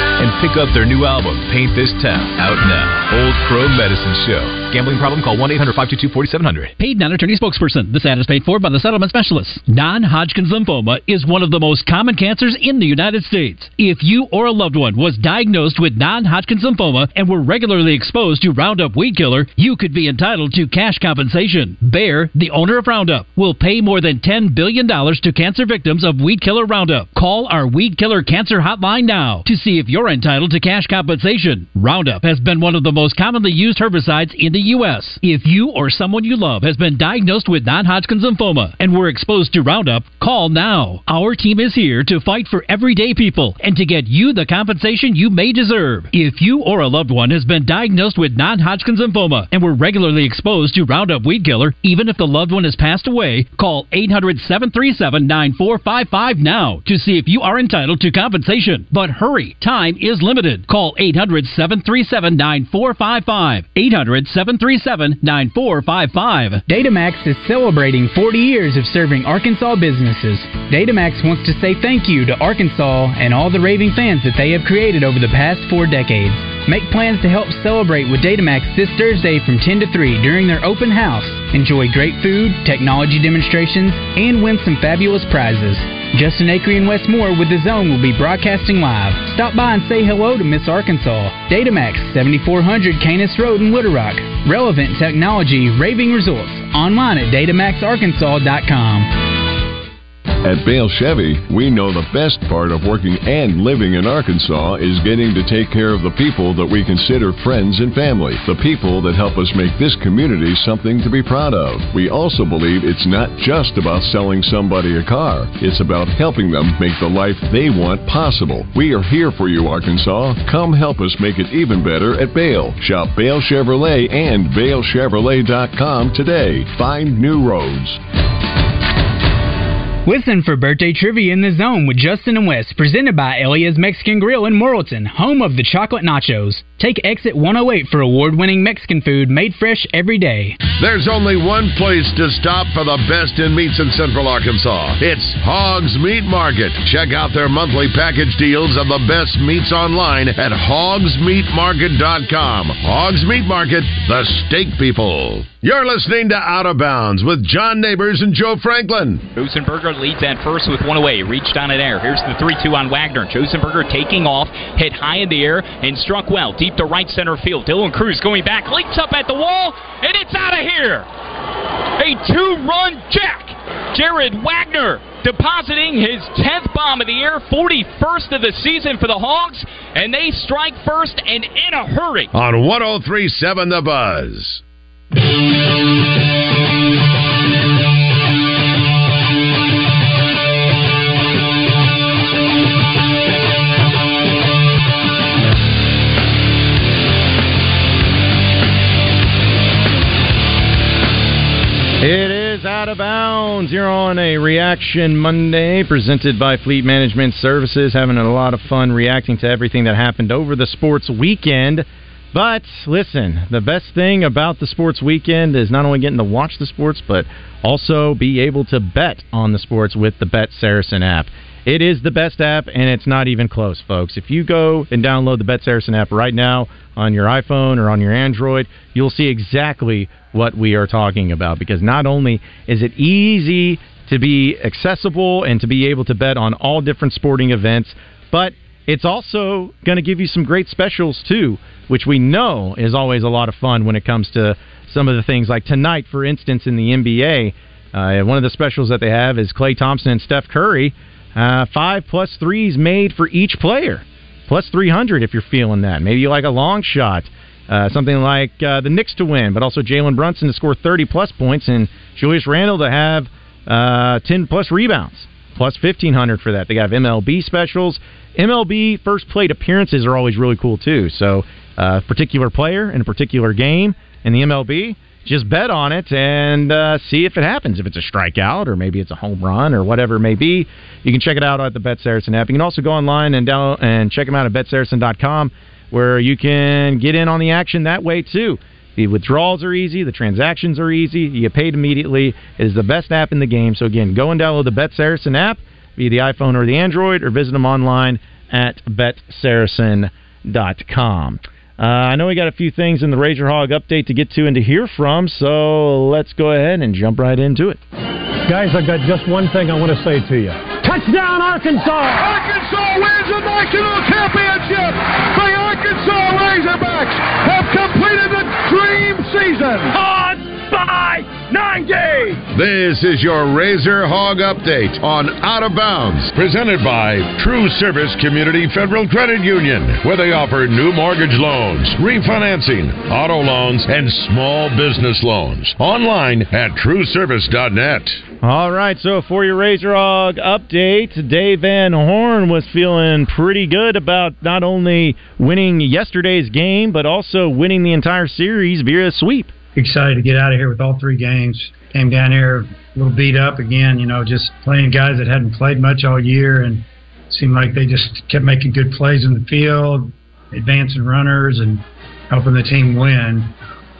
And pick up their new album, Paint This Town, out now. Old Crow Medicine Show. Gambling problem? Call 1 800 522 4700. Paid non attorney spokesperson. This ad is paid for by the settlement specialists. Non Hodgkin's lymphoma is one of the most common cancers in the United States. If you or a loved one was diagnosed with non Hodgkin's lymphoma and were regularly exposed to Roundup Weed Killer, you could be entitled to cash compensation. Bayer, the owner of Roundup, will pay more than $10 billion to cancer victims of Weed Killer Roundup. Call our Weed Killer Cancer Hotline now to see if you're entitled to cash compensation. Roundup has been one of the most commonly used herbicides in the U.S. If you or someone you love has been diagnosed with non Hodgkin's lymphoma and were exposed to Roundup, call now. Our team is here to fight for everyday people and to get you the compensation you may deserve. If you or a loved one has been diagnosed with non Hodgkin's lymphoma and were regularly exposed to Roundup Weed Killer, even if the loved one has passed away, call 800 737 9455 now to see if you are entitled to compensation. But hurry, time is is limited. Call 800 737 9455. 800 737 9455. Datamax is celebrating 40 years of serving Arkansas businesses. Datamax wants to say thank you to Arkansas and all the raving fans that they have created over the past four decades. Make plans to help celebrate with Datamax this Thursday from 10 to 3 during their open house. Enjoy great food, technology demonstrations, and win some fabulous prizes. Justin Acree and Wes Moore with The Zone will be broadcasting live. Stop by and say hello to Miss Arkansas. Datamax, 7400 Cantrell Road in Little Rock. Relevant technology, raving results. Online at datamaxarkansas.com. At Bale Chevy, we know the best part of working and living in Arkansas is getting to take care of the people that we consider friends and family, the people that help us make this community something to be proud of. We also believe it's not just about selling somebody a car, it's about helping them make the life they want possible. We are here for you, Arkansas. Come help us make it even better at Bale. Shop Bale Chevrolet and BaleChevrolet.com today. Find new roads. Listen for birthday trivia in the zone with Justin and Wes, presented by Elia's Mexican Grill in Morrilton, home of the chocolate nachos. Take exit 108 for award-winning Mexican food made fresh every day. There's only one place to stop for the best in meats in Central Arkansas. It's Hogs Meat Market. Check out their monthly package deals of the best meats online at hogsmeatmarket.com. Hogs Meat Market, the steak people. You're listening to Out of Bounds with John Neighbors and Joe Franklin. Leads at first with one away. Reached on it air. Here's the 3 2 on Wegner. Josenberger taking off, hit high in the air, and struck well. Deep to right center field. Dylan Cruz going back, leaps up at the wall, and it's out of here. A two run jack. Jared Wegner depositing his 10th bomb of the year, 41st of the season for the Hogs, and they strike first and in a hurry. On 1037 The Buzz. It is out of bounds. You're on a Reaction Monday presented by Fleet Management Services. Having a lot of fun reacting to everything that happened over the sports weekend. But listen, the best thing about the sports weekend is not only getting to watch the sports, but also be able to bet on the sports with the Bet Saracen app. It is the best app, and it's not even close, folks. If you go and download the Bet Saracen app right now on your iPhone or on your Android, you'll see exactly what we are talking about. Because not only is it easy to be accessible and to be able to bet on all different sporting events, but it's also going to give you some great specials too, which we know is always a lot of fun when it comes to some of the things like tonight, for instance, in the NBA. Uh, one of the specials that they have is Klay Thompson and Steph Curry. Uh, five plus threes made for each player, plus 300 if you're feeling that. Maybe you like a long shot, uh, something like uh, the Knicks to win, but also Jalen Brunson to score 30 plus points and Julius Randle to have uh, 10 plus rebounds, plus 1500 for that. They have MLB specials. MLB first plate appearances are always really cool too. So, a particular player in a particular game in the MLB, just bet on it and uh, see if it happens. If it's a strikeout or maybe it's a home run or whatever it may be, you can check it out at the Bet Saracen app. You can also go online and down and check them out at betsaracen.com where you can get in on the action that way too. The withdrawals are easy, the transactions are easy, you get paid immediately. It is the best app in the game. So again, go and download the Bet Saracen app via the iPhone or the Android, or visit them online at betsaracen.com. Uh, I know we got a few things in the Razor Hog update to get to and to hear from, so let's go ahead and jump right into it. Guys, I've got just one thing I want to say to you. Touchdown, Arkansas! Arkansas wins the national championship! The Arkansas Razorbacks have completed the dream season! On by 90! This is your Razor Hog Update on Out of Bounds, presented by True Service Community Federal Credit Union, where they offer new mortgage loans, refinancing, auto loans, and small business loans. Online at trueservice.net. All right, so for your Razor Hog update, Dave Van Horn was feeling pretty good about not only winning yesterday's game, but also winning the entire series via sweep. Excited to get out of here with all three games. Came down here a little beat up again, you know, just playing guys that hadn't played much all year and seemed like they just kept making good plays in the field, advancing runners, and helping the team win.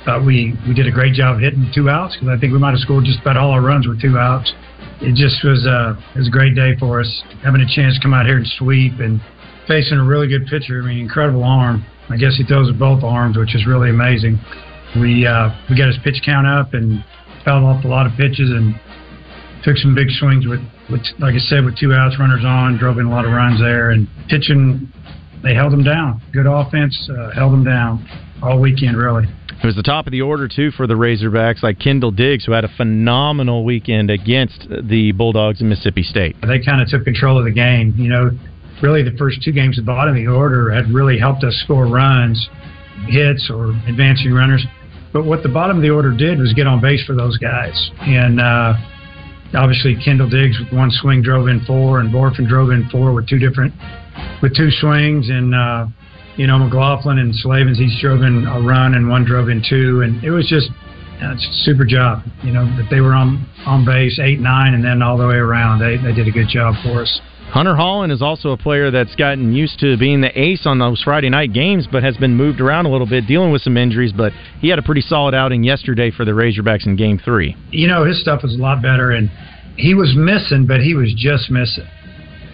Thought we we did a great job hitting two outs because I think we might have scored just about all our runs with two outs. It just was a it was a great day for us having a chance to come out here and sweep and facing a really good pitcher. I mean, incredible arm. I guess he throws with both arms, which is really amazing. We uh, we got his pitch count up and fouled off a lot of pitches and took some big swings with, with like I said, with two outs, runners on, drove in a lot of runs there, and pitching. They held them down. Good offense, uh, held them down all weekend, really. It was the top of the order too for the Razorbacks, like Kendall Diggs, who had a phenomenal weekend against the Bulldogs in Mississippi State. They kind of took control of the game. You know, really the first two games at the bottom of the order had really helped us score runs, hits, or advancing runners. But what the bottom of the order did was get on base for those guys. And uh, obviously, Kendall Diggs with one swing drove in four, and Bohrofen drove in four with two different, with two swings. And, uh, you know, McLaughlin and Slavens, each drove in a run, and one drove in two. And it was just, uh, a super job. You know, that they were on, on base eight, nine, and then all the way around. They, they did a good job for us. Hunter Hollan is also a player that's gotten used to being the ace on those Friday night games, but has been moved around a little bit, dealing with some injuries. But he had a pretty solid outing yesterday for the Razorbacks in Game Three. You know, his stuff was a lot better, and he was missing, but he was just missing.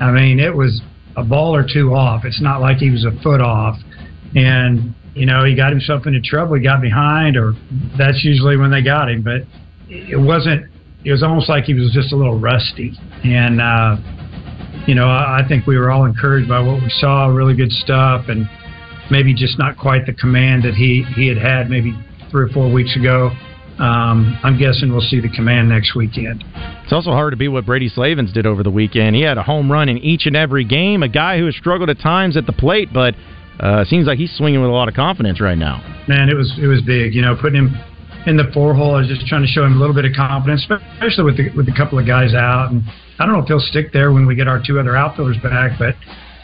I mean, it was a ball or two off. It's not like he was a foot off, and you know, he got himself into trouble. He got behind, or that's usually when they got him. But it wasn't. It was almost like he was just a little rusty, and. uh you know, I think we were all encouraged by what we saw. Really good stuff, and maybe just not quite the command that he he had had maybe three or four weeks ago. Um, I'm guessing we'll see the command next weekend. It's also hard to be what Brady Slavens did over the weekend. He had a home run in each and every game. A guy who has struggled at times at the plate, but uh, seems like he's swinging with a lot of confidence right now. Man, it was it was big. You know, putting him in the four hole. I was just trying to show him a little bit of confidence, especially with the, with a couple of guys out. And I don't know if he'll stick there when we get our two other outfielders back, but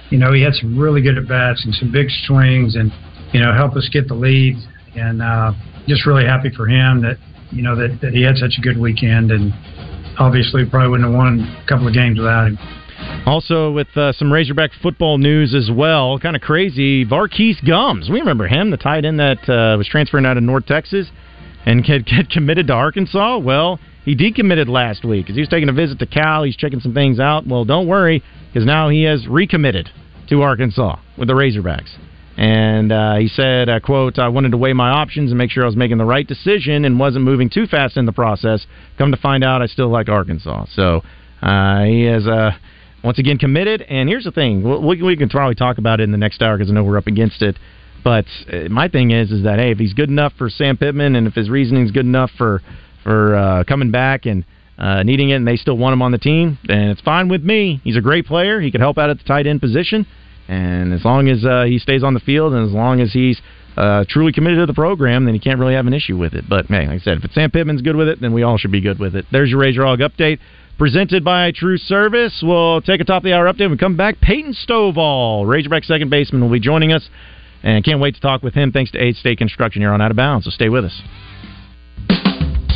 you know he had some really good at bats and some big swings, and you know help us get the lead. And uh, just really happy for him that you know that, that he had such a good weekend, and obviously probably wouldn't have won a couple of games without him. Also, with uh, some Razorback football news as well, kind of crazy. Var'Keyes Gumms, we remember him, the tight end that uh, was transferring out of North Texas and had, get committed to Arkansas? Well, he decommitted last week because he was taking a visit to Cal. He's checking some things out. Well, don't worry because now he has recommitted to Arkansas with the Razorbacks. And uh, he said, uh, "quote I wanted to weigh my options and make sure I was making the right decision and wasn't moving too fast in the process. Come to find out, I still like Arkansas. So uh, he has uh, once again committed. And here's the thing: we, we can probably talk about it in the next hour because I know we're up against it. But uh, my thing is, is that hey, if he's good enough for Sam Pittman, and if his reasoning is good enough for for uh, coming back and uh, needing it, and they still want him on the team, then it's fine with me. He's a great player. He could help out at the tight end position, and as long as uh, he stays on the field, and as long as he's uh, truly committed to the program, then he can't really have an issue with it. But hey, like I said, if it's Sam Pittman's good with it, then we all should be good with it. There's your Razor Hog update. Presented by True Service. We'll take a top of the hour update when we come back. Peyton Stovall, Razorback second baseman, will be joining us. And can't wait to talk with him thanks to Aid State Construction here on Out of Bounds. So stay with us.